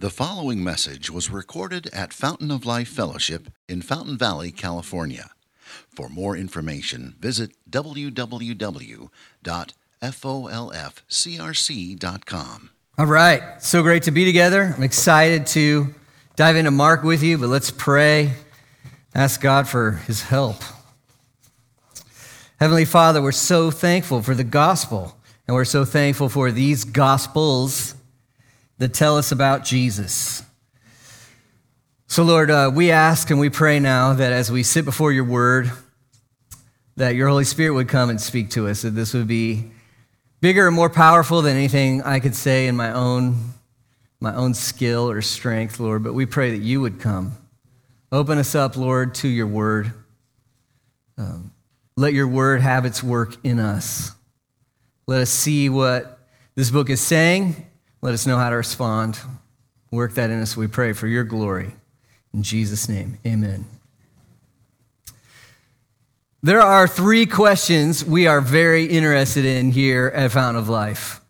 The following message was recorded at Fountain of Life Fellowship in Fountain Valley, California. For more information, visit www.folfcrc.com. All right, so great to be together. I'm excited to dive into Mark with you, but let's pray. Ask God for his help. Heavenly Father, we're so thankful for the gospel, and we're so thankful for these gospels that tell us about Jesus. So, Lord, uh, we ask and we pray now that as we sit before your word, that your Holy Spirit would come and speak to us, that this would be bigger and more powerful than anything I could say in my own, my own skill or strength, Lord. But we pray that you would come. Open us up, Lord, to your word. Um, let your word have its work in us. Let us see what this book is saying let us know how to respond. Work that in us, we pray, for your glory. In Jesus' name, amen. There are three questions we are very interested in here at Fountain of Life.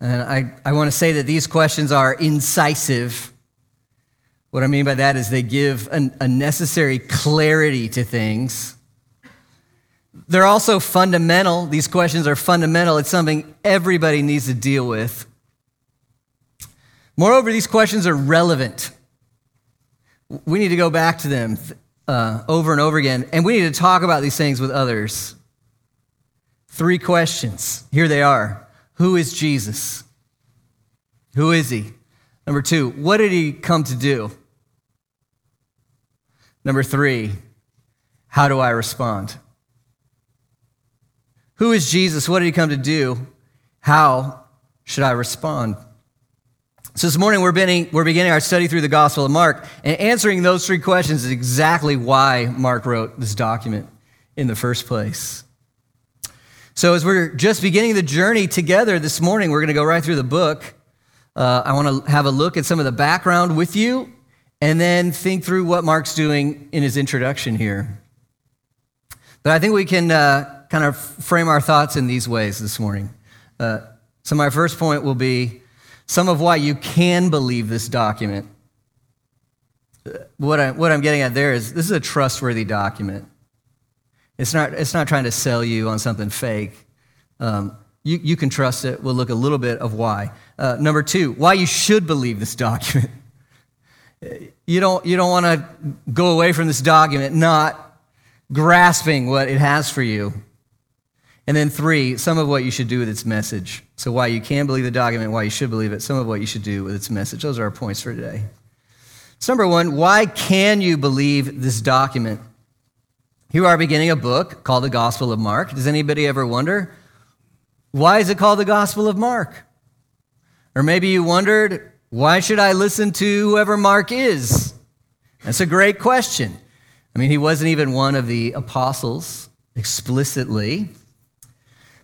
And I, I want to say that these questions are incisive. What I mean by that is they give an, a necessary clarity to things. They're also fundamental. These questions are fundamental. It's something everybody needs to deal with. Moreover, these questions are relevant. We need to go back to them uh, over and over again, and we need to talk about these things with others. Three questions. Here they are Who is Jesus? Who is he? Number two, what did he come to do? Number three, how do I respond? Who is Jesus? What did he come to do? How should I respond? So this morning we're beginning, we're beginning our study through the Gospel of Mark, and answering those three questions is exactly why Mark wrote this document in the first place. So as we're just beginning the journey together this morning, we're going to go right through the book. Uh, I want to have a look at some of the background with you, and then think through what Mark's doing in his introduction here. But I think we can uh, kind of frame our thoughts in these ways this morning. Uh, so my first point will be some of why you can believe this document. What, I, what I'm getting at there is this is a trustworthy document. It's not, it's not trying to sell you on something fake. Um, you, you can trust it. We'll look a little bit of why. Uh, number two, why you should believe this document. You don't, you don't want to go away from this document not grasping what it has for you. And then three, some of what you should do with its message. So why you can believe the document, why you should believe it, some of what you should do with its message. Those are our points for today. So number one, why can you believe this document? Here we are beginning a book called the Gospel of Mark. Does anybody ever wonder, why is it called the Gospel of Mark? Or maybe you wondered, why should I listen to whoever Mark is? That's a great question. I mean, he wasn't even one of the apostles explicitly.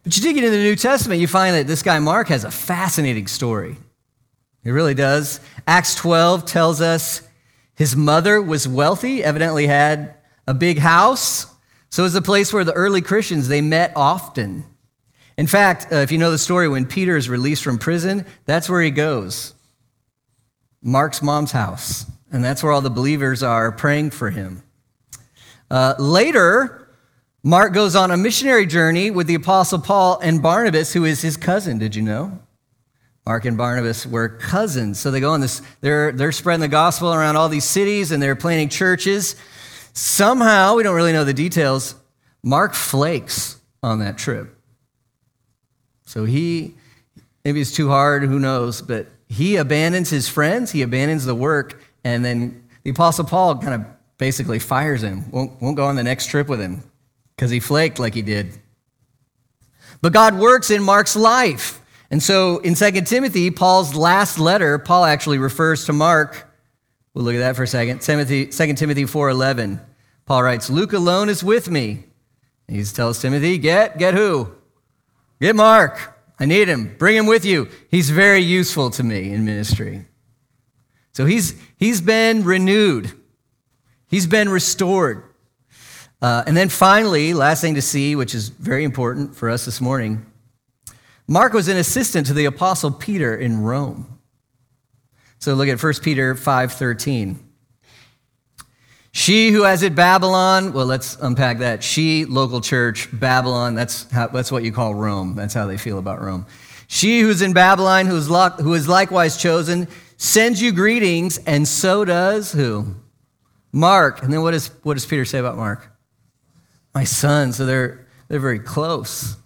But you dig into the New Testament, you find that this guy Mark has a fascinating story. He really does. Acts 12 tells us his mother was wealthy, evidently had a big house. So it was a place where the early Christians, they met often. In fact, uh, if you know the story, when Peter is released from prison, that's where he goes. Mark's mom's house. And that's where all the believers are praying for him. Uh, later, Mark goes on a missionary journey with the Apostle Paul and Barnabas, who is his cousin. Did you know? Mark and Barnabas were cousins. So they go on this, they're, they're spreading the gospel around all these cities and they're planting churches. Somehow, we don't really know the details, Mark flakes on that trip. So he, maybe it's too hard, who knows, but he abandons his friends, he abandons the work, and then the Apostle Paul kind of basically fires him, won't, won't go on the next trip with him because he flaked like he did. But God works in Mark's life. And so in 2 Timothy, Paul's last letter, Paul actually refers to Mark. We'll look at that for a second. Timothy, 2 Timothy 4.11. Paul writes, Luke alone is with me. He tells Timothy, get, get who? Get Mark. I need him. Bring him with you. He's very useful to me in ministry. So he's, he's been renewed. He's been restored. Uh, and then finally, last thing to see, which is very important for us this morning, Mark was an assistant to the Apostle Peter in Rome. So look at 1 Peter 5:13. She who has it Babylon, well, let's unpack that. She, local church, Babylon, that's, how, that's what you call Rome. That's how they feel about Rome. She who's in Babylon, who's who is likewise chosen, sends you greetings, and so does who? Mark. And then what, is, what does Peter say about Mark? My son. So they're, they're very close.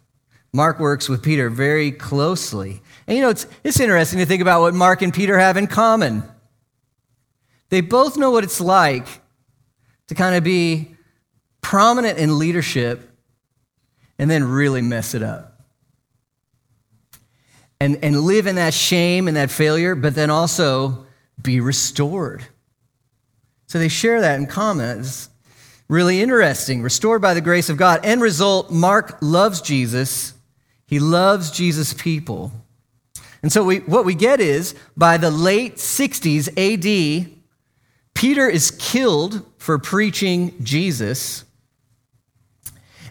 Mark works with Peter very closely. And you know, it's, it's interesting to think about what Mark and Peter have in common. They both know what it's like to kind of be prominent in leadership and then really mess it up. And, and live in that shame and that failure, but then also be restored. So they share that in common. It's really interesting. Restored by the grace of God. End result Mark loves Jesus, he loves Jesus' people. And so we, what we get is by the late 60s AD, Peter is killed for preaching Jesus.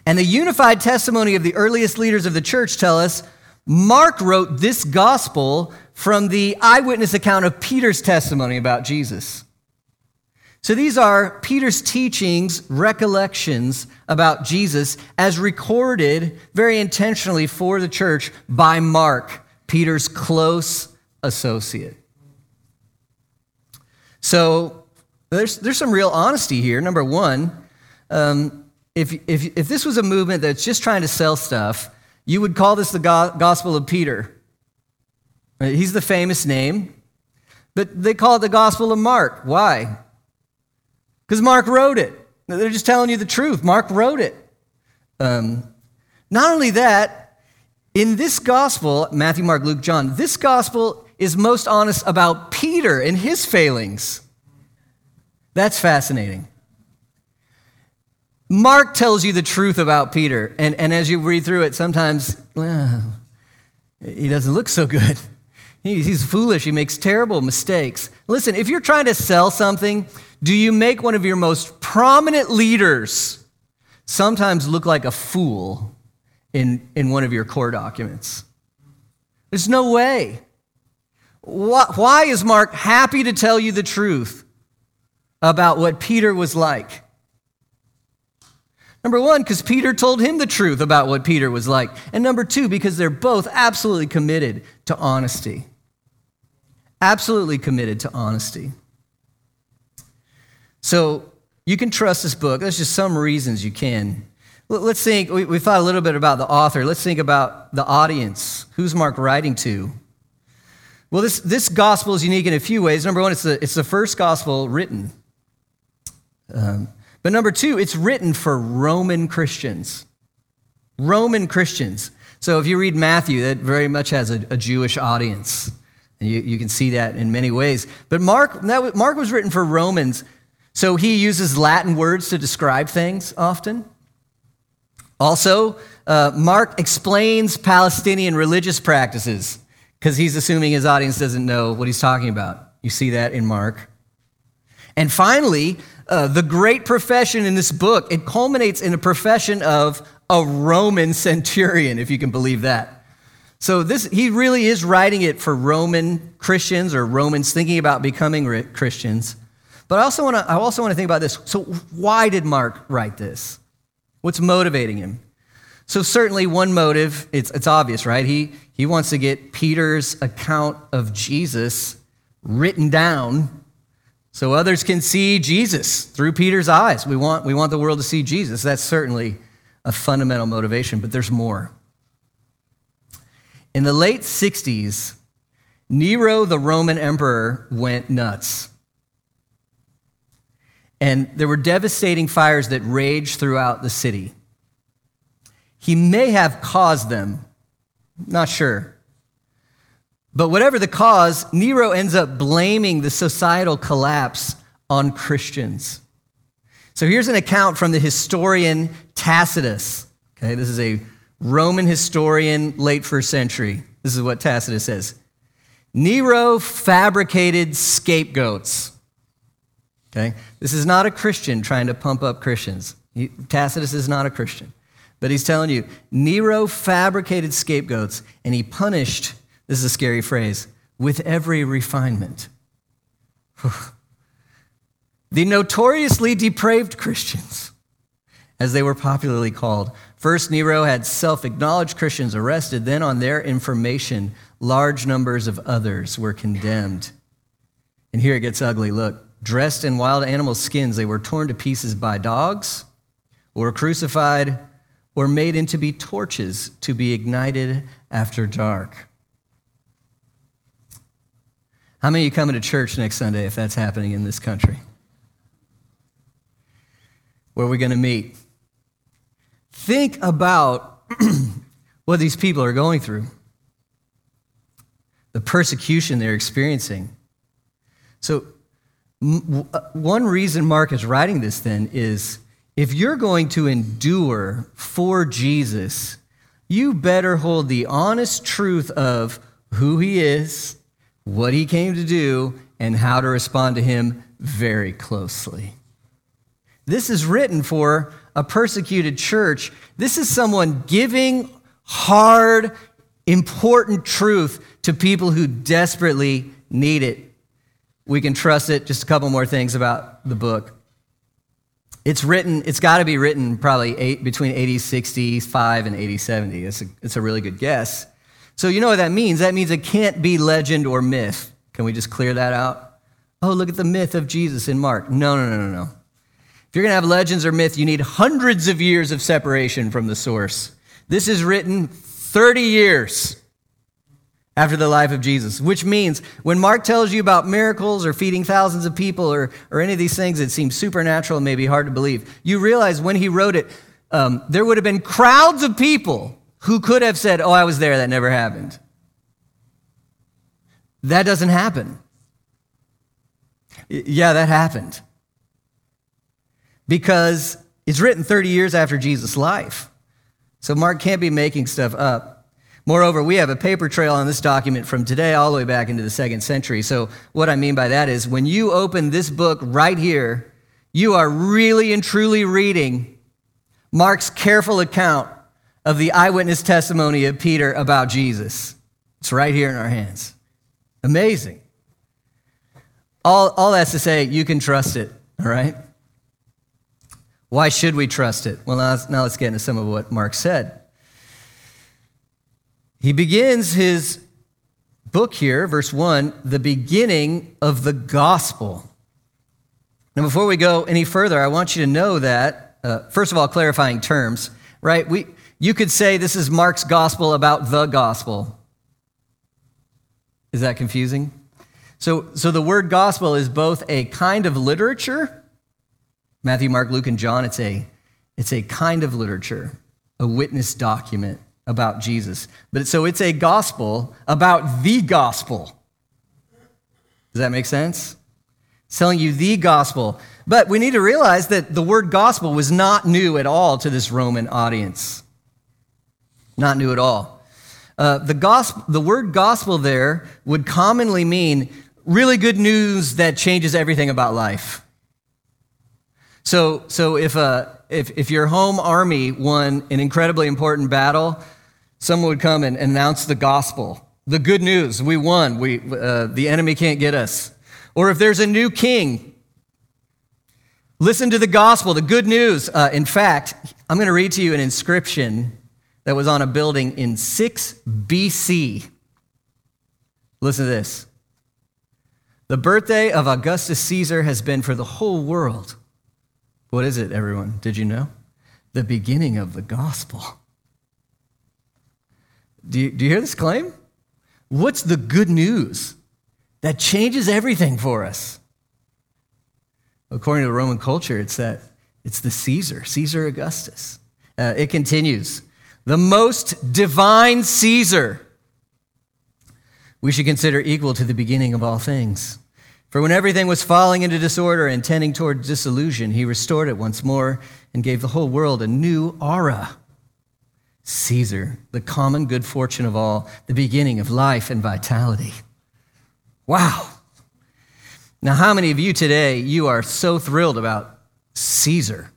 And the unified testimony of the earliest leaders of the church tell us Mark wrote this gospel from the eyewitness account of Peter's testimony about Jesus. So these are Peter's teachings, recollections about Jesus, as recorded very intentionally for the church by Mark, Peter's close associate. So there's, there's some real honesty here. Number one, um, if, if, if this was a movement that's just trying to sell stuff, you would call this the go- Gospel of Peter. He's the famous name, but they call it the Gospel of Mark. Why? Because Mark wrote it. They're just telling you the truth. Mark wrote it. Um, not only that, in this gospel, Matthew, Mark, Luke, John, this gospel is most honest about Peter and his failings. That's fascinating. Mark tells you the truth about Peter, and, and as you read through it, sometimes well, he doesn't look so good. He's foolish. He makes terrible mistakes. Listen, if you're trying to sell something, do you make one of your most prominent leaders sometimes look like a fool in, in one of your core documents? There's no way. Why is Mark happy to tell you the truth? about what Peter was like. Number one, because Peter told him the truth about what Peter was like. And number two, because they're both absolutely committed to honesty. Absolutely committed to honesty. So you can trust this book. There's just some reasons you can. Let's think, we, thought a little bit about the author. Let's think about the audience. Who's Mark writing to? Well, this, this gospel is unique in a few ways. Number one, it's the, it's the first gospel written. Um, but number two, it's written for Roman Christians. Roman Christians. So if you read Matthew, that very much has a, a Jewish audience. And you, you, can see that in many ways. But Mark, that, Mark was written for Romans, so he uses Latin words to describe things often. Also, uh, Mark explains Palestinian religious practices because he's assuming his audience doesn't know what he's talking about. You see that in Mark. And finally, uh, the great profession in this book, it culminates in a profession of a Roman centurion, if you can believe that. So this, he really is writing it for Roman Christians or Romans thinking about becoming Christians. But I also want to, I also want to think about this. So why did Mark write this? What's motivating him? So certainly one motive, it's, it's obvious, right? He, he wants to get Peter's account of Jesus written down so others can see Jesus through Peter's eyes. We want, we want the world to see Jesus. That's certainly a fundamental motivation, but there's more. In the late 60s, Nero, the Roman emperor, went nuts. And there were devastating fires that raged throughout the city. He may have caused them, not sure. But whatever the cause, Nero ends up blaming the societal collapse on Christians. So here's an account from the historian Tacitus. Okay, this is a Roman historian, late first century. This is what Tacitus says Nero fabricated scapegoats. Okay, this is not a Christian trying to pump up Christians. He, Tacitus is not a Christian. But he's telling you, Nero fabricated scapegoats and he punished this is a scary phrase with every refinement. the notoriously depraved Christians, as they were popularly called. First, Nero had self acknowledged Christians arrested. Then, on their information, large numbers of others were condemned. And here it gets ugly. Look, dressed in wild animal skins, they were torn to pieces by dogs, or crucified, or made into be torches to be ignited after dark. How many of you coming to church next Sunday if that's happening in this country? Where are we going to meet? Think about what these people are going through, the persecution they're experiencing. So, uh, one reason Mark is writing this then is if you're going to endure for Jesus, you better hold the honest truth of who he is, what he came to do, and how to respond to him very closely. This is written for a persecuted church. This is someone giving hard, important truth to people who desperately need it. We can trust it. Just a couple more things about the book. It's written, it's got to be written probably eight, between 80, 65 and 80, 70. It's a, it's a really good guess. So, you know what that means? That means it can't be legend or myth. Can we just clear that out? Oh, look at the myth of Jesus in Mark. No, no, no, no, no. If you're going to have legends or myth, you need hundreds of years of separation from the source. This is written 30 years after the life of Jesus, which means when Mark tells you about miracles or feeding thousands of people or, or any of these things that seem supernatural and maybe hard to believe, you realize when he wrote it, um, there would have been crowds of people who could have said, Oh, I was there, that never happened. That doesn't happen. Yeah, that happened. Because it's written 30 years after Jesus' life. So Mark can't be making stuff up. Moreover, we have a paper trail on this document from today all the way back into the second century. So, what I mean by that is when you open this book right here, you are really and truly reading Mark's careful account of the eyewitness testimony of Peter about Jesus. It's right here in our hands. Amazing. All, all that's to say, you can trust it, all right? Why should we trust it? Well, now, now let's get into some of what Mark said. He begins his book here, verse 1, the beginning of the gospel. Now, before we go any further, I want you to know that, uh, first of all, clarifying terms, right? We, you could say this is Mark's gospel about the gospel. Is that confusing? So, so the word gospel is both a kind of literature, Matthew, Mark, Luke, and John, it's a, it's a kind of literature, a witness document about Jesus. But so it's a gospel about the gospel. Does that make sense? It's telling you the gospel. But we need to realize that the word gospel was not new at all to this Roman audience. Not new at all. Uh, the, gospel, the word gospel there would commonly mean really good news that changes everything about life. So, so if, uh, if, if your home army won an incredibly important battle, someone would come and announce the gospel, the good news. We won. We, uh, the enemy can't get us. Or if there's a new king, listen to the gospel, the good news. Uh, in fact, I'm going to read to you an inscription that was on a building in 6 BC. Listen to this. The birthday of Augustus Caesar has been for the whole world. What is it, everyone? Did you know? The beginning of the gospel. Do you, do you hear this claim? What's the good news that changes everything for us? According to the Roman culture, it's that it's the Caesar, Caesar Augustus. Uh, it continues the most divine Caesar we should consider equal to the beginning of all things. For when everything was falling into disorder and tending toward dissolution, he restored it once more and gave the whole world a new aura. Caesar, the common good fortune of all, the beginning of life and vitality. Wow. Now, how many of you today, you are so thrilled about Caesar?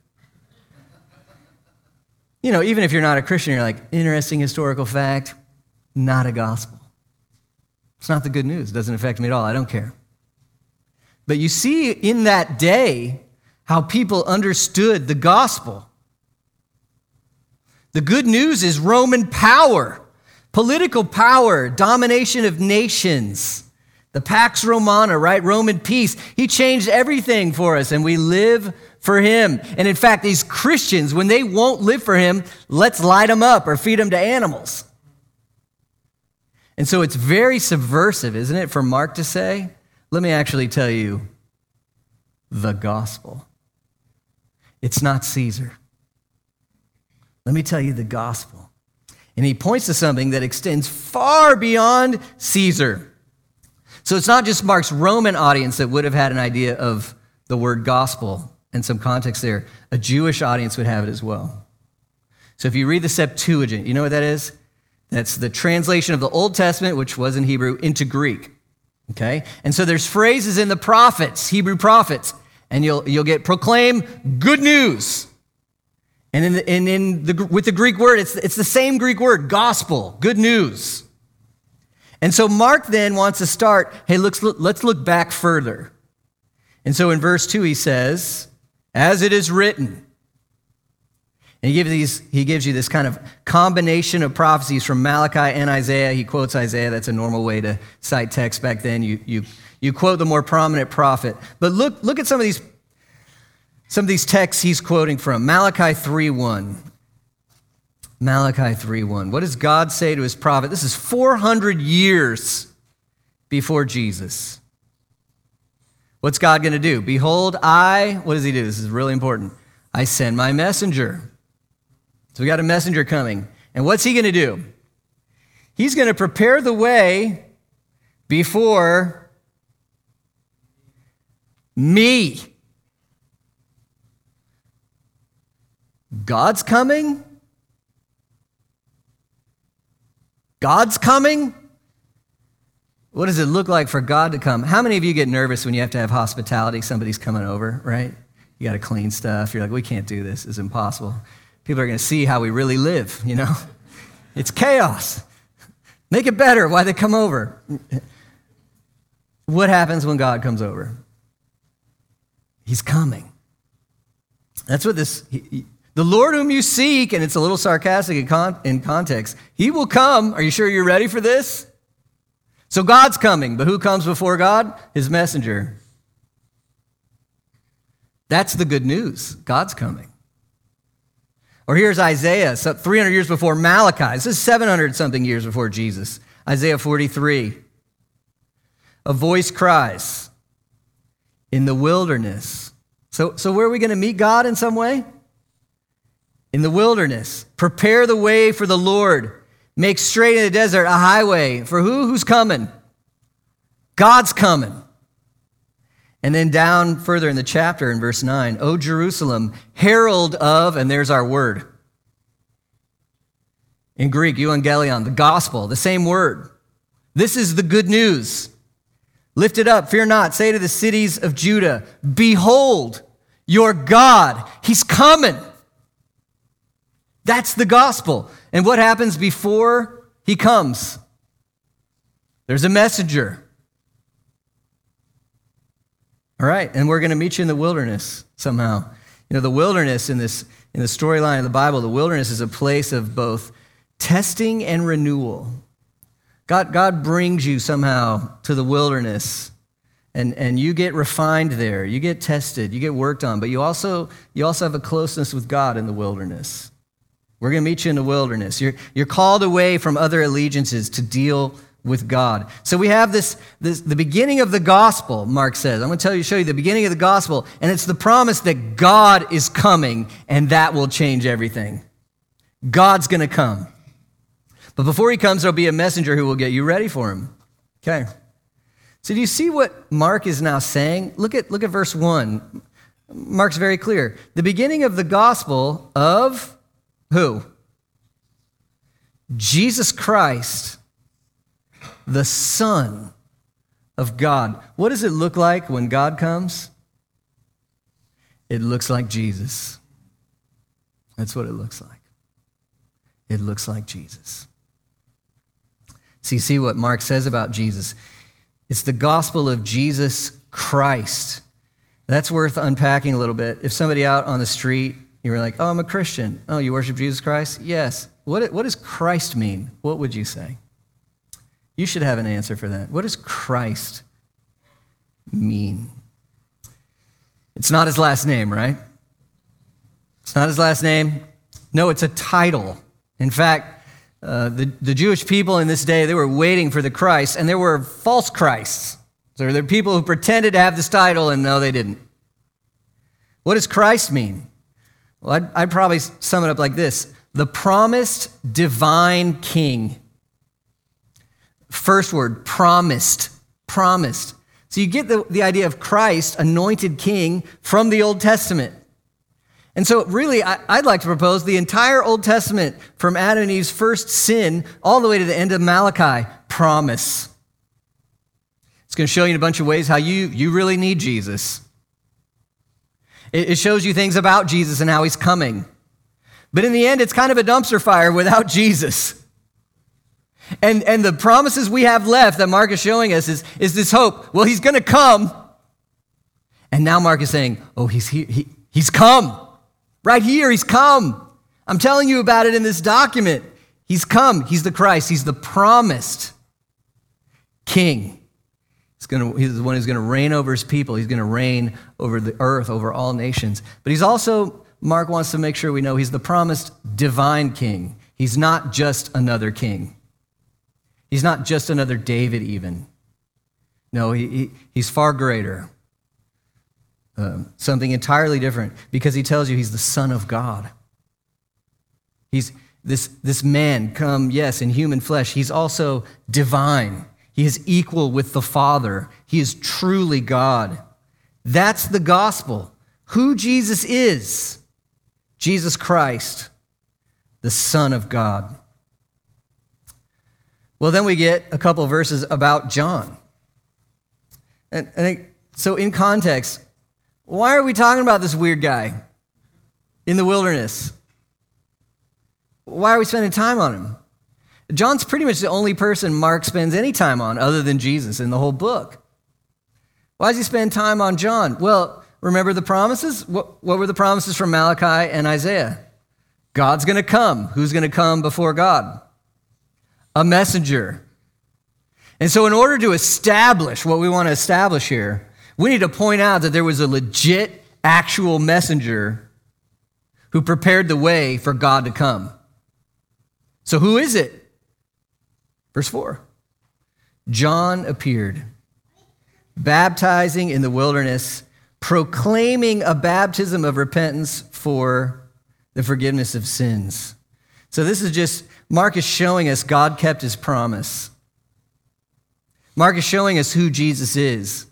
You know, even if you're not a Christian, you're like, interesting historical fact, not a gospel. It's not the good news. It doesn't affect me at all. I don't care. But you see in that day how people understood the gospel. The good news is Roman power, political power, domination of nations, the Pax Romana, right? Roman peace. He changed everything for us, and we live for him. And in fact, these Christians, when they won't live for him, let's light them up or feed them to animals. And so it's very subversive, isn't it, for Mark to say? Let me actually tell you the gospel. It's not Caesar. Let me tell you the gospel. And he points to something that extends far beyond Caesar. So it's not just Mark's Roman audience that would have had an idea of the word gospel and some context there. A Jewish audience would have it as well. So if you read the Septuagint, you know what that is? That's the translation of the Old Testament, which was in Hebrew, into Greek. Okay? And so there's phrases in the prophets, Hebrew prophets, and you'll, you'll get proclaim good news. And, in, the, and in the, with the Greek word, it's, it's the same Greek word, gospel, good news. And so Mark then wants to start, hey, let's look, let's look back further. And so in verse 2, he says, as it is written, he gives, these, he gives you this kind of combination of prophecies from Malachi and Isaiah. He quotes Isaiah. That's a normal way to cite text back then. You, you, you quote the more prominent prophet. But look, look at some of these some of these texts he's quoting from. Malachi 3:1. Malachi 3:1. What does God say to his prophet? This is 400 years before Jesus. What's God going to do? Behold, I, what does he do? This is really important. I send my messenger. So we got a messenger coming. And what's he going to do? He's going to prepare the way before me. God's coming? God's coming? What does it look like for God to come? How many of you get nervous when you have to have hospitality? Somebody's coming over, right? You got to clean stuff. You're like, we can't do this. It's impossible. People are going to see how we really live, you know? It's chaos. Make it better. Why they come over? What happens when God comes over? He's coming. That's what this, he, the Lord whom you seek, and it's a little sarcastic in, con, in context, he will come. Are you sure you're ready for this? So God's coming, but who comes before God? His messenger. That's the good news. God's coming. Or here's Isaiah, 300 years before Malachi. This is 700 something years before Jesus. Isaiah 43. A voice cries in the wilderness. So, so where are we going to meet God in some way? In the wilderness. Prepare the way for the Lord. Make straight in the desert a highway. For who? Who's coming? God's coming. And then down further in the chapter in verse 9, O Jerusalem, herald of, and there's our word. In Greek, euangelion, the gospel, the same word. This is the good news. Lift it up, fear not. Say to the cities of Judah, Behold, your God, He's coming. That's the gospel. And what happens before He comes? There's a messenger. All right, and we're going to meet you in the wilderness somehow. You know, the wilderness in this in the storyline of the Bible, the wilderness is a place of both testing and renewal. God, God brings you somehow to the wilderness and, and you get refined there. You get tested, you get worked on, but you also, you also have a closeness with God in the wilderness. We're going to meet you in the wilderness. You're, you're called away from other allegiances to deal with God. So we have this, this the beginning of the gospel, Mark says. I'm going to tell you, show you the beginning of the gospel, and it's the promise that God is coming, and that will change everything. God's going to come. But before he comes, there'll be a messenger who will get you ready for him. Okay. So do you see what Mark is now saying? Look at, look at verse 1. Mark's very clear. The beginning of the gospel of who? Jesus Christ the Son of God. What does it look like when God comes? It looks like Jesus. That's what it looks like. It looks like Jesus. See, see what Mark says about Jesus. It's the gospel of Jesus Christ? That's worth unpacking a little bit. If somebody out on the street, you were like, oh, I'm a Christian. Oh, you worship Jesus Christ? Yes. What, what does Christ mean? What would you say? You should have an answer for that. What does Christ mean? It's not his last name, right? It's not his last name. No, it's a title. In fact, uh, the, the Jewish people in this day, they were waiting for the Christ, and there were false Christs. So there were people who pretended to have this title, and no, they didn't. What does Christ mean? Well, I'd, I'd probably sum it up like this the promised divine king. First word, promised. Promised. So you get the, the idea of Christ, anointed king, from the Old Testament. And so, really, I, would like to propose the entire Old Testament from Adam and Eve's first sin all the way to the end of Malachi promise. It's going to show you in a bunch of ways how you, you really need Jesus. It, it shows you things about Jesus and how he's coming. But in the end, it's kind of a dumpster fire without Jesus. And, and the promises we have left that Mark is showing us is, is this hope. Well, he's going to come. And now Mark is saying, oh, he's here. He, he's come. Right here, he's come. I'm telling you about it in this document. He's come. He's the Christ. He's the promised king. He's, gonna, he's the one who's going to reign over his people. He's going to reign over the earth, over all nations. But he's also, Mark wants to make sure we know, he's the promised divine king. He's not just another king. He's not just another David, even. No, he, he he's far greater um, something entirely different because he tells you he's the Son of God. He's this, this man come, yes, in human flesh. He's also divine. He is equal with the Father. He is truly God. That's the gospel. Who Jesus is Jesus Christ, the Son of God. Well, then we get a couple verses about John. And, so, in context, why are we talking about this weird guy in the wilderness? Why are we spending time on him? John's pretty much the only person Mark spends any time on other than Jesus in the whole book. Why does he spend time on John? Well, remember the promises? What, what were the promises from Malachi and Isaiah? God's going to come. Who's going to come before God? A messenger. And so, in order to establish what we want to establish here, we need to point out that there was a legit, actual messenger who prepared the way for God to come. So, who is it? Verse 4 John appeared, baptizing in the wilderness, proclaiming a baptism of repentance for the forgiveness of sins. So, this is just, Mark is showing us God kept his promise. Mark is showing us who Jesus is.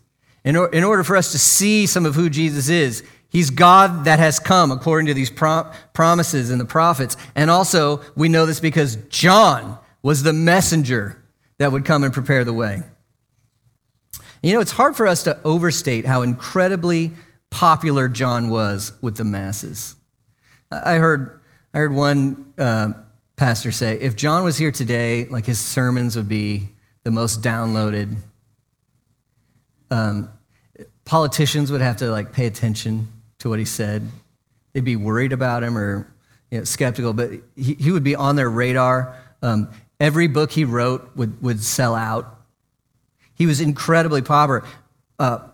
In, or, in order for us to see some of who Jesus is, He's God that has come according to these promises in the prophets. And also, we know this because John was the messenger that would come and prepare the way. You know, it's hard for us to overstate how incredibly popular John was with the masses. I heard, I heard one uh, pastor say if John was here today, like his sermons would be the most downloaded um, politicians would have to like pay attention to what he said. They'd be worried about him or you know, skeptical, but he, he would be on their radar. Um, every book he wrote would, would sell out. He was incredibly popular. Uh,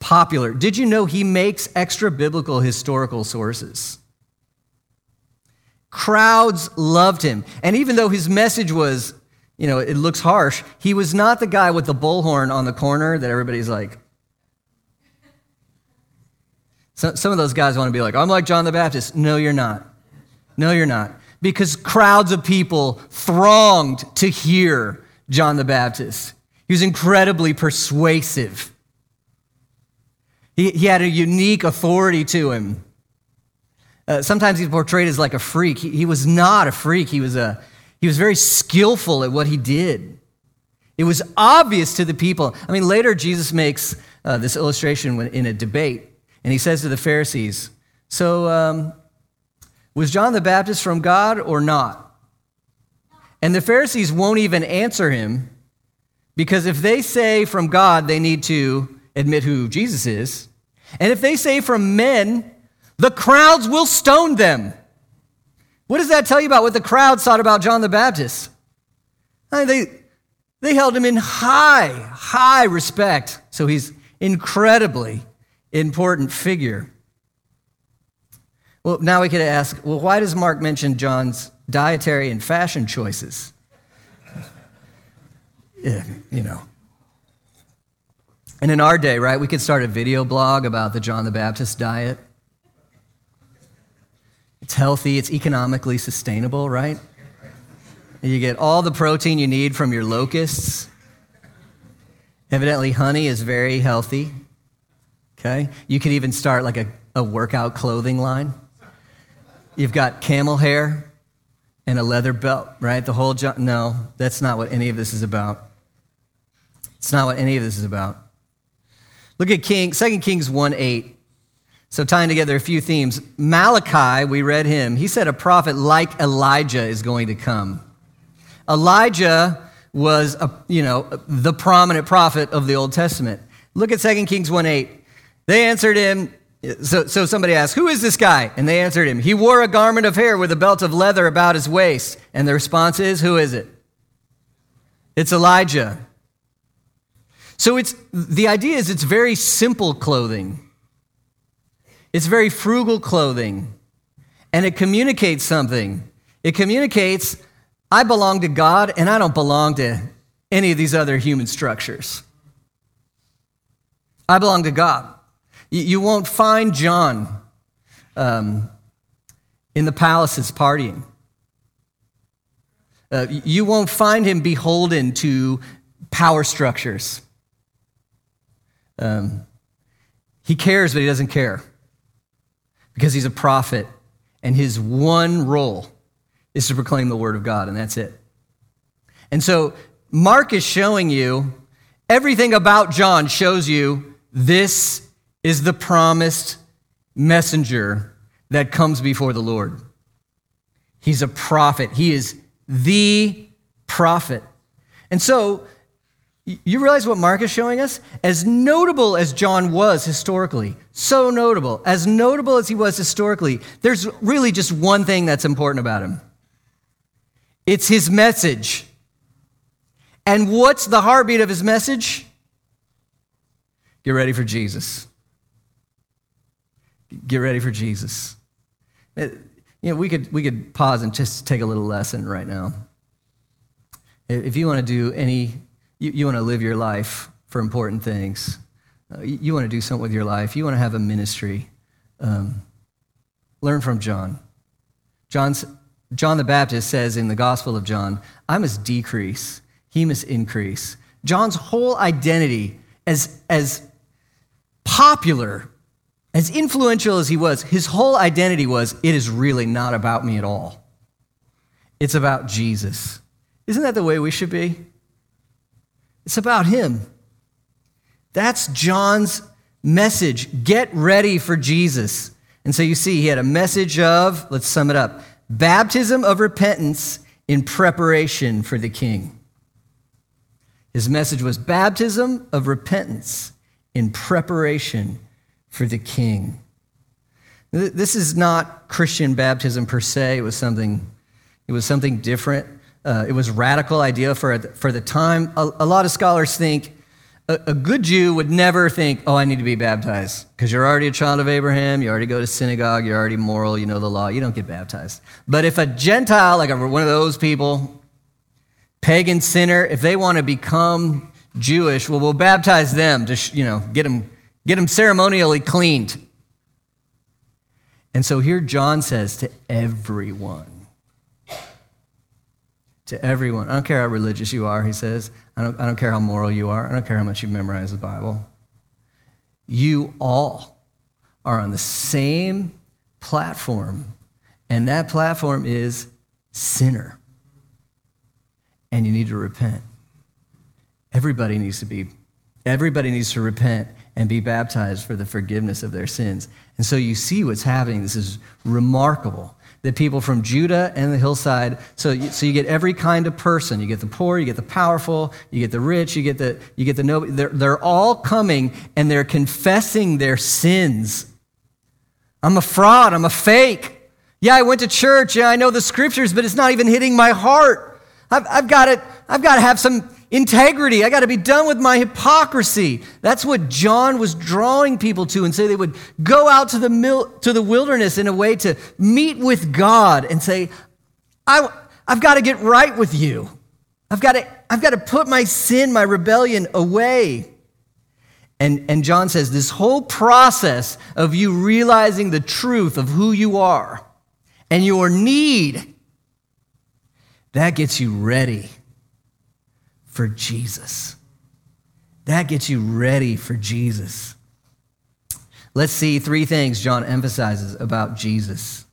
popular. Did you know he makes extra biblical historical sources? Crowds loved him. And even though his message was you know, it looks harsh. He was not the guy with the bullhorn on the corner that everybody's like. So, some of those guys want to be like, I'm like John the Baptist. No, you're not. No, you're not. Because crowds of people thronged to hear John the Baptist. He was incredibly persuasive. He, he had a unique authority to him. Uh, sometimes he's portrayed as like a freak. He, he was not a freak, he was a he was very skillful at what he did. It was obvious to the people. I mean, later Jesus makes uh, this illustration in a debate, and he says to the Pharisees, So, um, was John the Baptist from God or not? And the Pharisees won't even answer him because if they say from God, they need to admit who Jesus is. And if they say from men, the crowds will stone them. What does that tell you about what the crowds thought about John the Baptist? I mean, they, they held him in high, high respect. So he's incredibly important figure. Well, now we could ask, well, why does Mark mention John's dietary and fashion choices? yeah, you know. And in our day, right, we could start a video blog about the John the Baptist diet. It's healthy, it's economically sustainable, right? You get all the protein you need from your locusts. Evidently, honey is very healthy. Okay? You could even start like a, a workout clothing line. You've got camel hair and a leather belt, right? The whole no, that's not what any of this is about. It's not what any of this is about. Look at King, 2 Kings 1 8. So, tying together a few themes. Malachi, we read him, he said a prophet like Elijah is going to come. Elijah was, a, you know, the prominent prophet of the Old Testament. Look at 2 Kings 1 8. They answered him, so, so somebody asked, Who is this guy? And they answered him, He wore a garment of hair with a belt of leather about his waist. And the response is, Who is it? It's Elijah. So it's the idea is it's very simple clothing. It's very frugal clothing. And it communicates something. It communicates I belong to God and I don't belong to any of these other human structures. I belong to God. You won't find John um, in the palaces partying. Uh, you won't find him beholden to power structures. Um, he cares, but he doesn't care because he's a prophet, and his one role is to proclaim the word of God, and that's it. And so Mark is showing you everything about John shows you this is the promised messenger that comes before the Lord. He's a prophet. He is the prophet. And so you realize what Mark is showing us? As notable as John was historically, so notable, as notable as he was historically, there's really just one thing that's important about him it's his message. And what's the heartbeat of his message? Get ready for Jesus. Get ready for Jesus. Uh, you know, we could, we could pause and just take a little lesson right now. If you want to do any, you, you want to live your life for important things, uh, you, you, want to do something with your life, you want to have a ministry, um, learn from John. John's, John the Baptist says in the Gospel of John, I must decrease, he must increase. John's whole identity as, as popular, as influential as he was, his whole identity was it is really not about me at all. It's about Jesus. Isn't that the way we should be? It's about him. That's John's message. Get ready for Jesus. And so you see, he had a message of, let's sum it up baptism of repentance in preparation for the king. His message was baptism of repentance in preparation for the king. This is not Christian baptism per se. It was something, it was something different. Uh, it was a radical idea for, for the time. A, a lot of scholars think a, a, good Jew would never think, oh, I need to be baptized, because you're already a child of Abraham, you already go to synagogue, you're already moral, you know the law, you don't get baptized. But if a Gentile, like one of those people, pagan sinner, if they want to become Jewish, well, we'll baptize them to, you know, get them, get them ceremonially cleaned. And so here John says to everyone, to everyone. I don't care how religious you are, he says. I don't, I don't care how moral you are. I don't care how much you've memorized the Bible. You all are on the same platform, and that platform is sinner. And you need to repent. Everybody needs to be, everybody needs to repent and be baptized for the forgiveness of their sins. And so you see what's happening. This is remarkable. The people from Judah and the hillside. So, you, so you get every kind of person. You get the poor, you get the powerful, you get the rich, you get the, you get the nobody. They're, they're all coming and they're confessing their sins. I'm a fraud. I'm a fake. Yeah, I went to church. Yeah, I know the scriptures, but it's not even hitting my heart. I've, I've got to, I've got to have some integrity. I got to be done with my hypocrisy. That's what John was drawing people to and say they would go out to the, mil- to the wilderness in a way to meet with God and say, I, I've got to get right with you. I've got to, I've got to put my sin, my rebellion away. And, and John says this whole process of you realizing the truth of who you are and your need, that gets you ready for Jesus. That gets you ready for Jesus. Let's see three things John emphasizes about Jesus.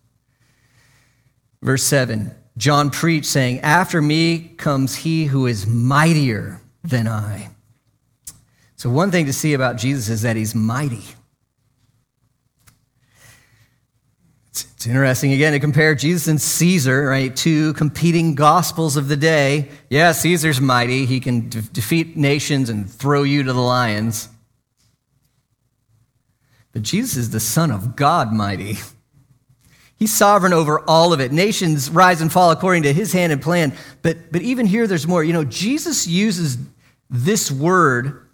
Verse 7 John preached, saying, After me comes he who is mightier than I. So, one thing to see about Jesus is that he's mighty. It's interesting again to compare Jesus and Caesar, right? Two competing gospels of the day. Yeah, Caesar's mighty. He can de- defeat nations and throw you to the lions. But Jesus is the Son of God mighty. He's sovereign over all of it. Nations rise and fall according to his hand and plan. But, but even here, there's more. You know, Jesus uses this word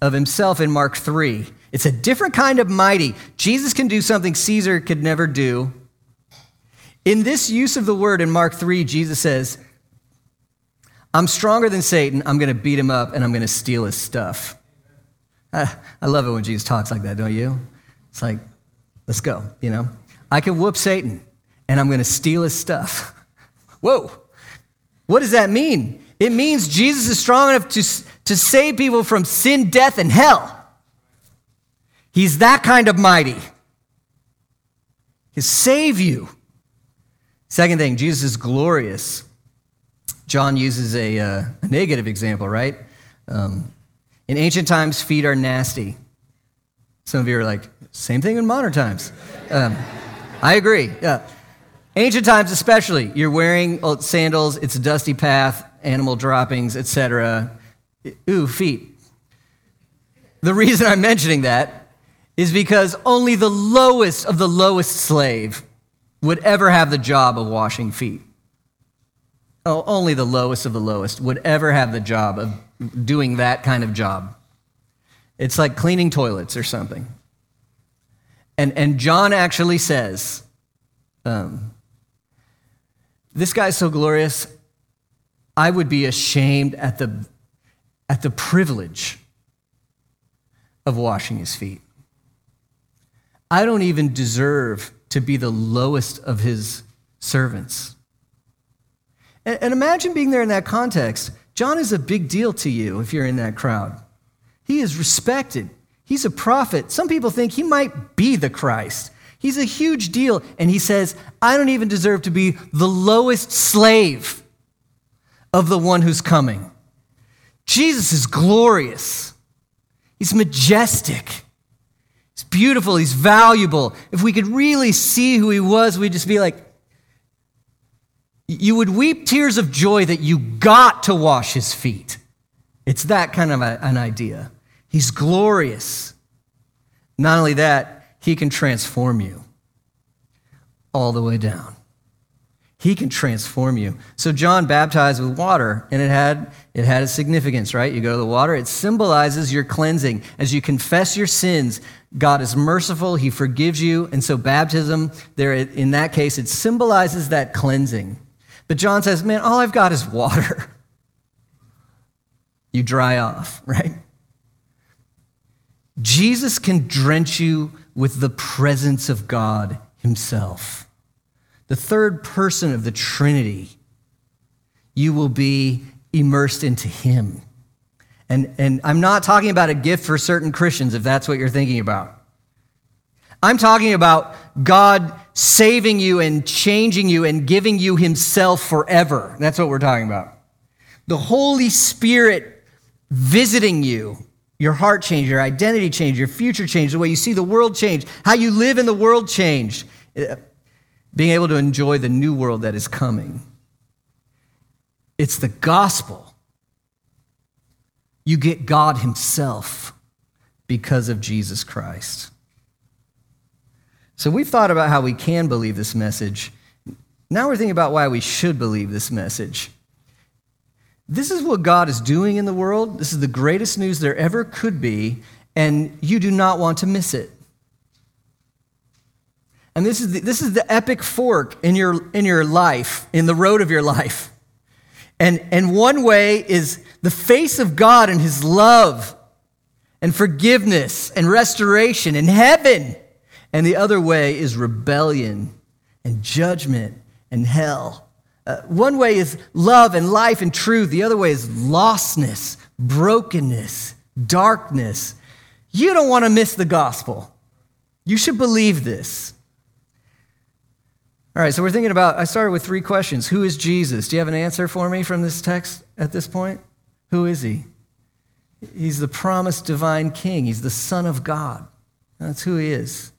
of himself in Mark 3. It's a different kind of mighty. Jesus can do something Caesar could never do. In this use of the word in Mark 3, Jesus says, I'm stronger than Satan. I'm going to beat him up and I'm going to steal his stuff. I, love it when Jesus talks like that, don't you? It's like, let's go, you know? I can whoop Satan and I'm going to steal his stuff. Whoa. What does that mean? It means Jesus is strong enough to, to save people from sin, death, and hell. He's that kind of mighty. He save you. Second thing, Jesus is glorious. John uses a, uh, a negative example, right? Um, in ancient times, feet are nasty. Some of you are like, same thing in modern times. Um, I agree. Yeah. Ancient times, especially, you're wearing sandals, it's a dusty path, animal droppings, etc. Ooh, feet. The reason I'm mentioning that is because only the lowest of the lowest slave would ever have the job of washing feet. Oh, only the lowest of the lowest would ever have the job of doing that kind of job. It's like cleaning toilets or something. And, and John actually says, um, This guy's so glorious, I would be ashamed at the, at the privilege of washing his feet. I don't even deserve to be the lowest of his servants. And, and, imagine being there in that context. John is a big deal to you if you're in that crowd. He is respected, he's a prophet. Some people think he might be the Christ. He's a huge deal. And he says, I don't even deserve to be the lowest slave of the one who's coming. Jesus is glorious, he's majestic. Beautiful, he's valuable. If we could really see who he was, we'd just be like, you would weep tears of joy that you got to wash his feet. It's that kind of a, an idea. He's glorious. Not only that, he can transform you all the way down. He can transform you. So John baptized with water, and it had, it had a significance, right? You go to the water, it symbolizes your cleansing. As you confess your sins, God is merciful, He forgives you. And so baptism, there in that case, it symbolizes that cleansing. But John says, man, all I've got is water. You dry off, right? Jesus can drench you with the presence of God Himself the third person of the Trinity, you will be immersed into Him. And, and I'm not talking about a gift for certain Christians, if that's what you're thinking about. I'm talking about God saving you and changing you and giving you Himself forever. That's what we're talking about. The Holy Spirit visiting you, your heart change, your identity change, your future change, the way you see the world change, how you live in the world change. Uh, being able to enjoy the new world that is coming. It's the gospel. You get God Himself because of Jesus Christ. So we've thought about how we can believe this message. Now we're thinking about why we should believe this message. This is what God is doing in the world. This is the greatest news there ever could be, and you do not want to miss it. And this is the, this is the epic fork in your, in your life, in the road of your life. And, and one way is the face of God and his love and forgiveness and restoration in heaven. And the other way is rebellion and judgment and hell. Uh, one way is love and life and truth. The other way is lostness, brokenness, darkness. You don't want to miss the gospel. You should believe this. All right, so we're thinking about, I started with three questions. Who is Jesus? Do you have an answer for me from this text at this point? Who is he? He's the promised divine king, he's the Son of God. That's who he is.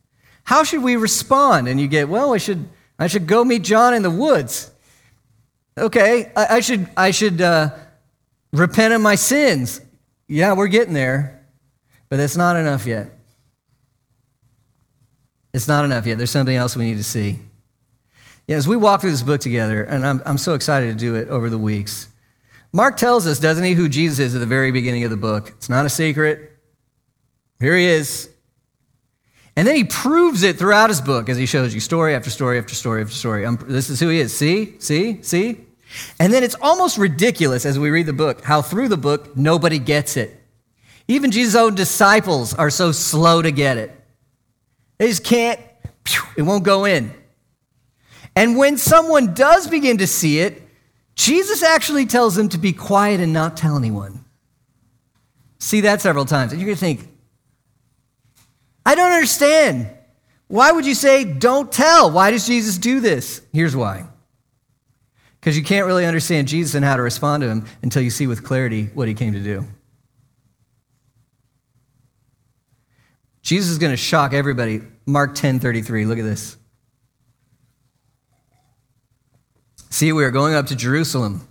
How should we respond? And you get, well, I should, I should go meet John in the woods. Okay, I, I should, I should uh, repent of my sins. Yeah, we're getting there, but that's not enough yet. It's not enough yet. There's something else we need to see. Yeah, as we walk through this book together, and I'm, I'm so excited to do it over the weeks, Mark tells us, doesn't he, who Jesus is at the very beginning of the book? It's not a secret. Here he is. And then he proves it throughout his book as he shows you story after story after story after story. I'm, this is who he is. See? See? See? And then it's almost ridiculous as we read the book how through the book nobody gets it. Even Jesus' own disciples are so slow to get it. They just can't, it won't go in. And when someone does begin to see it, Jesus actually tells them to be quiet and not tell anyone. See that several times. And you're going to think, I don't understand. Why would you say, don't tell? Why does Jesus do this? Here's why. Because you can't really understand Jesus and how to respond to him until you see with clarity what he came to do. Jesus is going to shock everybody. Mark 10 33. Look at this. See, we are going up to Jerusalem.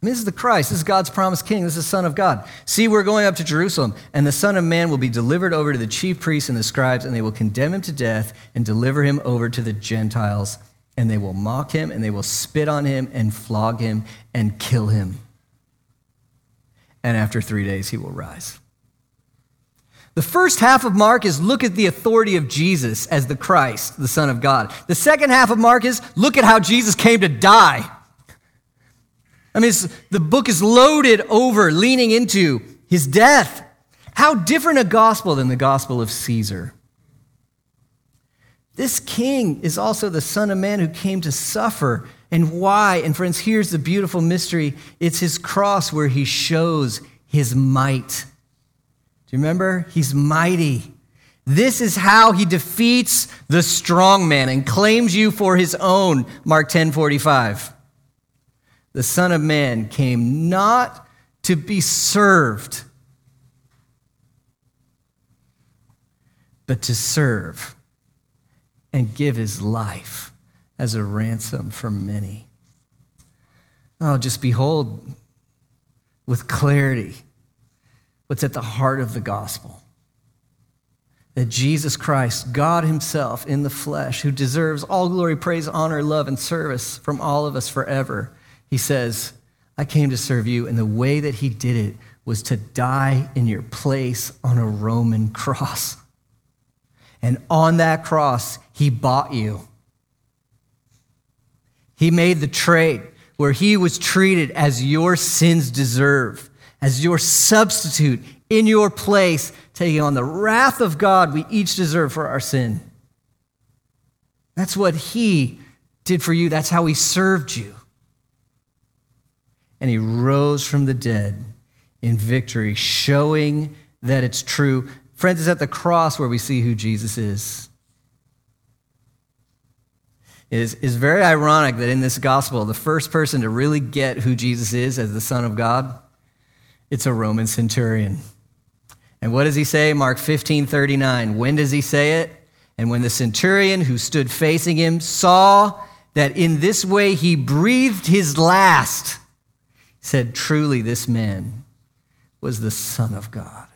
This is the Christ. This is God's promised king. This is the Son of God. See, we're going up to Jerusalem, and the Son of Man will be delivered over to the chief priests and the scribes, and they will condemn him to death and deliver him over to the Gentiles. And they will mock him, and they will spit on him, and flog him, and kill him. And after three days, he will rise. The first half of Mark is look at the authority of Jesus as the Christ, the Son of God. The second half of Mark is look at how Jesus came to die. I mean, the book is loaded over, leaning into his death. How different a gospel than the gospel of Caesar. This king is also the Son of Man who came to suffer. And why? And friends, here's the beautiful mystery it's his cross where he shows his might remember? He's mighty. This is how he defeats the strong man and claims you for his own. Mark 10 45. The Son of Man came not to be served, but to serve and give his life as a ransom for many. Oh, just behold with clarity what's at the heart of the gospel that Jesus Christ, God Himself in the flesh, who deserves all glory, praise, honor, love, and service from all of us forever, He says, I came to serve you. And the way that He did it was to die in your place on a Roman cross. And on that cross, He bought you. He made the trade where He was treated as your sins deserve as your substitute in your place, taking on the wrath of God we each deserve for our sin. That's what He did for you, that's how He served you. And He rose from the dead in victory, showing that it's true. Friends, it's at the cross where we see who Jesus is. It is, very ironic that in this gospel, the first person to really get who Jesus is as the Son of God it's a Roman centurion. And what does he say? Mark 15 39. When does he say it? And when the centurion who stood facing him saw that in this way he breathed his last, said, Truly, this man was the Son of God.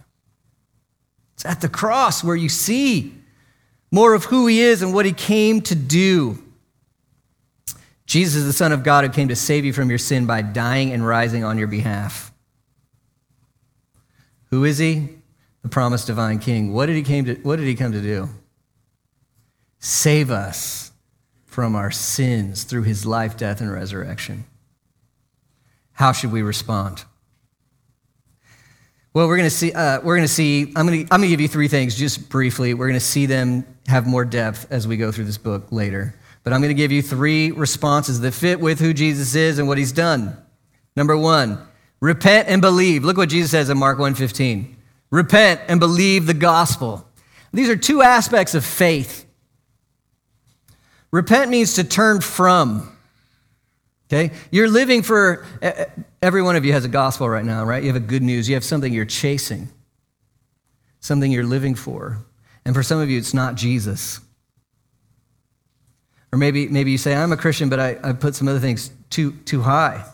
It's at the cross where you see more of who he is and what he came to do. Jesus is the Son of God who came to save you from your sin by dying and rising on your behalf. Who is he? The promised divine king. What did he, came to, what did he come to do? Save us from our sins through his life, death, and resurrection. How should we respond? Well, we're going to see. Uh, we're going to see. I'm going to. I'm going to give you three things just briefly. We're going to see them have more depth as we go through this book later. But I'm going to give you three responses that fit with who Jesus is and what He's done. Number one, repent and believe. Look what Jesus says in Mark 1:15. Repent and believe the gospel. These are two aspects of faith. Repent means to turn from. Okay? You're living for, every one of you has a gospel right now, right? You have a good news. You have something you're chasing, something you're living for. And for some of you, it's not Jesus. Or maybe, maybe you say, I'm a Christian, but I, I put some other things too, too high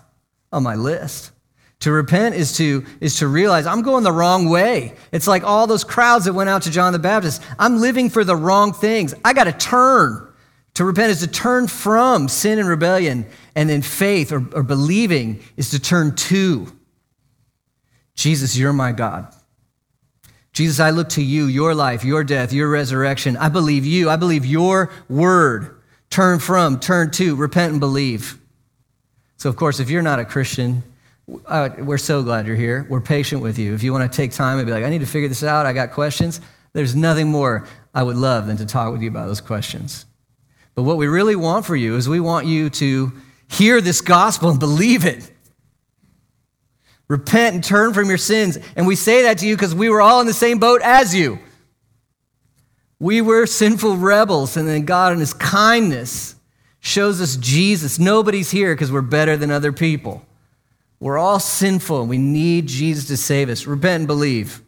on my list. To repent is to, is to realize I'm going the wrong way. It's like all those crowds that went out to John the Baptist. I'm living for the wrong things. I got to turn. To repent is to turn from sin and rebellion, and then faith or, or believing is to turn to Jesus, you're my God. Jesus, I look to you, your life, your death, your resurrection. I believe you. I believe your word. Turn from, turn to, repent and believe. So, of course, if you're not a Christian, uh, we're so glad you're here. We're patient with you. If you want to take time and be like, I need to figure this out, I got questions, there's nothing more I would love than to talk with you about those questions. But what we really want for you is we want you to hear this gospel and believe it. Repent and turn from your sins. And we say that to you because we were all in the same boat as you. We were sinful rebels, and then God, in His kindness, shows us Jesus. Nobody's here because we're better than other people. We're all sinful, and we need Jesus to save us. Repent and believe.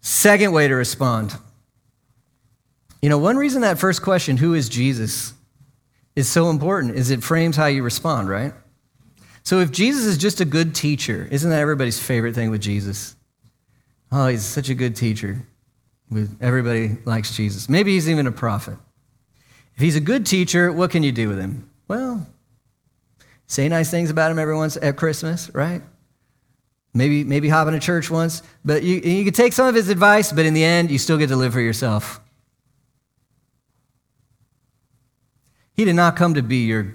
Second way to respond you know, one reason that first question, who is Jesus, is so important is it frames how you respond, right? So if Jesus is just a good teacher, isn't that everybody's favorite thing with Jesus? Oh, he's such a good teacher. Everybody likes Jesus. Maybe he's even a prophet. If he's a good teacher, what can you do with him? Well, say nice things about him every once at Christmas, right? Maybe, maybe hop in a church once, but you, you can take some of his advice, but in the end, you still get to live for yourself. He did not come to be your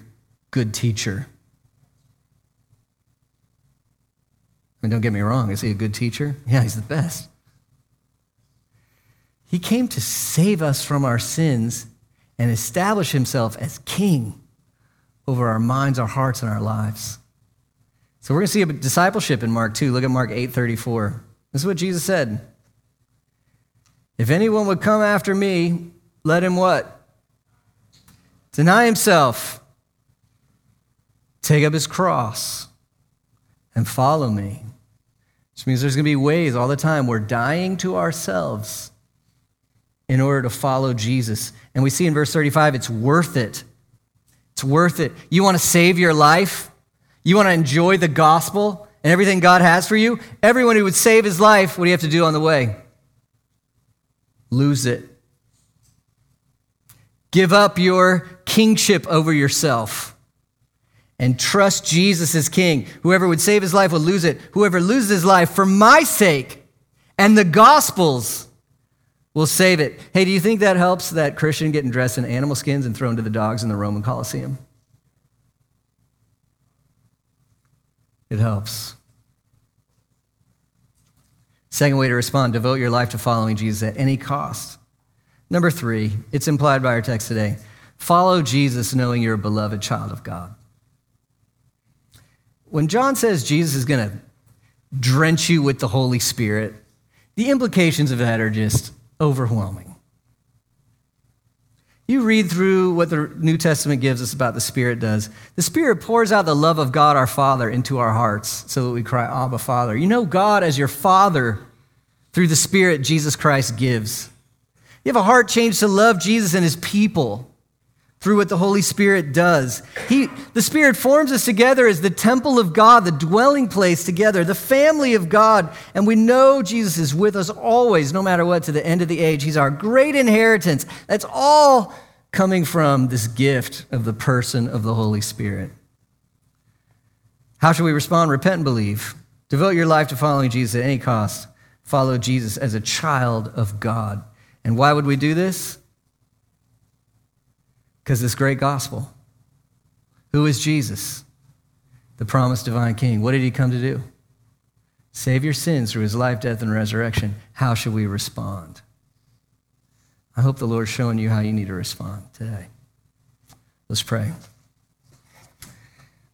good teacher. And don't get me wrong, is he a good teacher? Yeah, he's the best. He came to save us from our sins and establish himself as king over our minds, our hearts, and our lives. So we're going to see a discipleship in Mark 2. Look at Mark 8:34. This is what Jesus said. If anyone would come after me, let him what? deny himself, take up his cross, and follow me. Which means there's going to be ways all the time we're dying to ourselves in order to follow Jesus. And we see in verse 35, it's worth it. It's worth it. You want to save your life? You want to enjoy the gospel and everything God has for you? Everyone who would save his life, what do you have to do on the way? Lose it. Give up your kingship over yourself and trust Jesus as king. Whoever would save his life will lose it. Whoever loses his life for my sake and the gospel's will save it. Hey, do you think that helps that Christian getting dressed in animal skins and thrown to the dogs in the Roman Colosseum? It helps. Second way to respond devote your life to following Jesus at any cost. Number three, it's implied by our text today follow Jesus knowing you're a beloved child of God. When John says Jesus is going to drench you with the Holy Spirit, the implications of that are just overwhelming. You read through what the New Testament gives us about the Spirit does. The Spirit pours out the love of God our Father into our hearts so that we cry, Abba, Father. You know God as your Father through the Spirit Jesus Christ gives. You have a heart change to love Jesus and his people through what the Holy Spirit does. He, the Spirit forms us together as the temple of God, the dwelling place together, the family of God. And we know Jesus is with us always, no matter what, to the end of the age. He's our great inheritance. That's all coming from this gift of the person of the Holy Spirit. How should we respond? Repent and believe. Devote your life to following Jesus at any cost. Follow Jesus as a child of God. And why would we do this? Because this great gospel. Who is Jesus? The promised divine king. What did he come to do? Save your sins through his life, death, and resurrection. How should we respond? I hope the Lord's showing you how you need to respond today. Let's pray.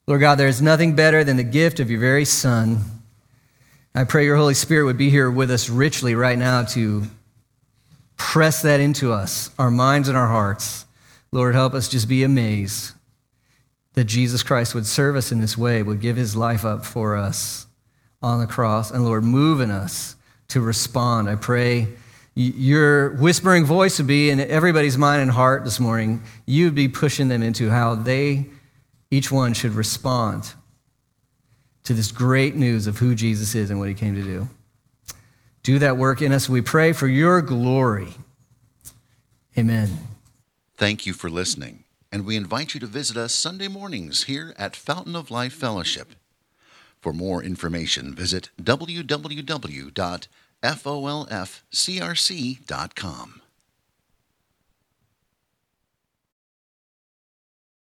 Lord God, there is nothing better than the gift of your very Son. I pray your Holy Spirit would be here with us richly right now to press that into us, our minds and our hearts. Lord, help us just be amazed that Jesus Christ would serve us in this way, would give his life up for us on the cross. And Lord, move in us to respond. I pray your whispering voice would be in everybody's mind and heart this morning. You'd be pushing them into how they, each one, should respond to this great news of who Jesus is and what he came to do. Do that work in us. We pray for your glory. Amen. Thank you for listening, and we invite you to visit us Sunday mornings here at Fountain of Life Fellowship. For more information, visit www.folfcrc.com.